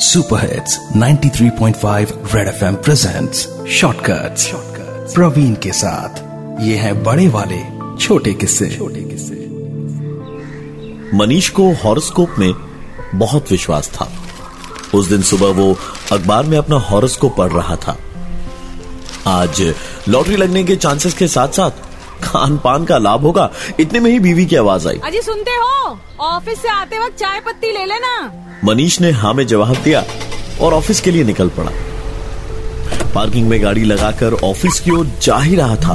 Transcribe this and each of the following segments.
Super hits 93.5 red FM presents shortcuts Praveen के साथ। ये है बड़े वाले छोटे किस्से। छोटे किस्से। मनीष को हॉरोस्कोप में बहुत विश्वास था। उस दिन सुबह वो अखबार में अपना हॉरोस्कोप पढ़ रहा था। आज लॉटरी लगने के चांसेस के साथ साथ खान पान का लाभ होगा इतने में ही बीवी की आवाज़ आई। अजी सुनते हो ऑफ़िस से आते वक्त चाय पत्ती ले लेना। मनीष ने हाँ में जवाब दिया और ऑफ़िस के लिए निकल पड़ा। पार्किंग में गाड़ी लगाकर ऑफ़िस की ओर जा ही रहा था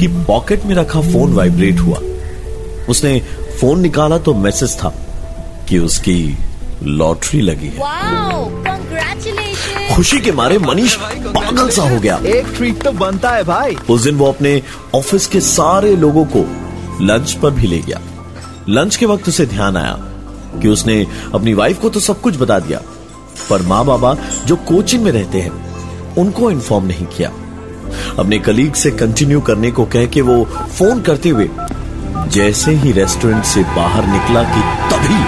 कि पॉकेट में रखा फ़ोन वाइब्रेट हुआ। उसने फ़ोन निकाला तो मैसेज था कि उसकी लॉटरी लगी है। खुशी के मारे मनीष पागल सा हो गया। एक ट्रीट तो बनता है भाई। उस दिन वो अपने ऑफ़िस के सारे लोगों को लंच पर भी ले गया। लंच के वक्त उसे ध्यान आया। कि उसने अपनी वाइफ को तो सब कुछ बता दिया, पर माँ बाबा जो कोचिंग में रहते हैं, उनको इन्फॉर्म नहीं किया। अपने कलीग से कंटिन्यू करने को कह के वो फ़ोन करते हुए, जैसे ही रेस्टोरेंट से बाहर निकला कि तभी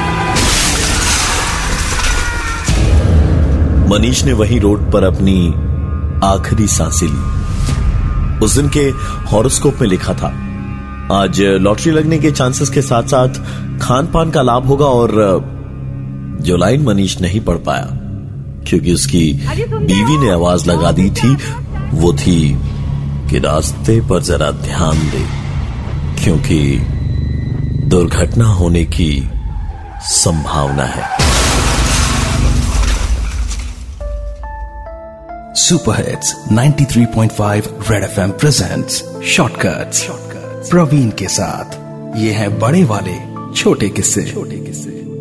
मनीष ने वही रोड पर अपनी आखिरी साँसें ली। उस दिन के हॉरोस्कोप में लिखा था आज लॉटरी लगने के चांसेस के साथ साथ खान पान का लाभ होगा और जो लाइन मनीष नहीं पढ़ पाया क्योंकि उसकी बीवी ने आवाज़ लगा दी थी वो थी कि रास्ते पर जरा ध्यान दे क्योंकि दुर्घटना होने की संभावना है। Super hits 93.5 red FM presents shortcuts Praveen के साथ। ये है बड़े वाले छोटे किस्से। छोटे किस्से।